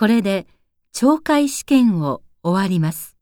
これで懲戒試験を終わります。